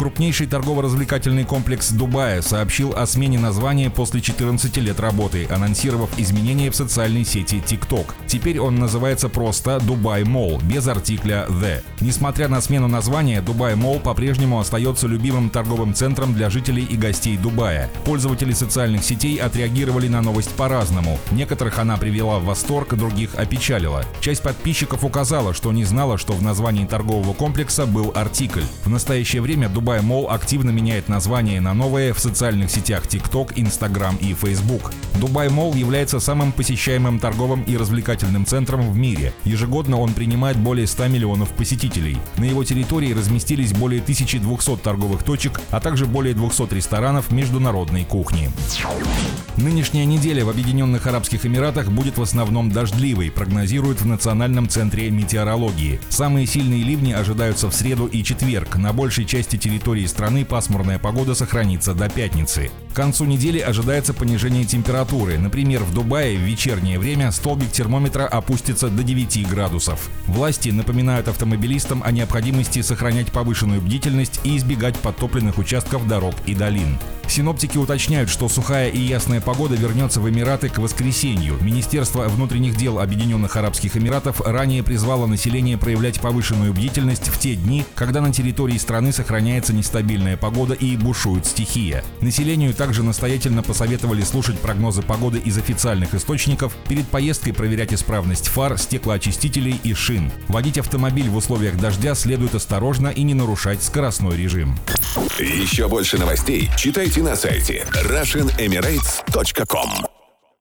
Крупнейший торгово-развлекательный комплекс Дубая сообщил о смене названия после 14 лет работы, анонсировав изменения в социальной сети TikTok. Теперь он называется просто Дубай Молл, без артикля «The». Несмотря на смену названия, Дубай Молл по-прежнему остается любимым торговым центром для жителей и гостей Дубая. Пользователи социальных сетей отреагировали на новость по-разному. Некоторых она привела в восторг, других опечалила. Часть подписчиков указала, что не знала, что в названии торгового комплекса был артикль. В настоящее время Дубай Дубай Молл активно меняет название на новое в социальных сетях TikTok, Instagram и Facebook. Дубай Молл является самым посещаемым торговым и развлекательным центром в мире. Ежегодно он принимает более 100 миллионов посетителей. На его территории разместились более 1200 торговых точек, а также более 200 ресторанов международной кухни. Нынешняя неделя в Объединенных Арабских Эмиратах будет в основном дождливой, прогнозируют в Национальном центре метеорологии. Самые сильные ливни ожидаются в среду и четверг. На большей части территории территории страны пасмурная погода сохранится до пятницы. К концу недели ожидается понижение температуры. Например, в Дубае в вечернее время столбик термометра опустится до 9 градусов. Власти напоминают автомобилистам о необходимости сохранять повышенную бдительность и избегать подтопленных участков дорог и долин. Синоптики уточняют, что сухая и ясная погода вернется в Эмираты к воскресенью. Министерство внутренних дел Объединенных Арабских Эмиратов ранее призвало население проявлять повышенную бдительность в те дни, когда на территории страны сохраняется нестабильная погода и бушует стихия. Населению также настоятельно посоветовали слушать прогнозы погоды из официальных источников, перед поездкой проверять исправность фар, стеклоочистителей и шин. Водить автомобиль в условиях дождя следует осторожно и не нарушать скоростной режим. Еще больше новостей читайте на сайте RussianEmirates.com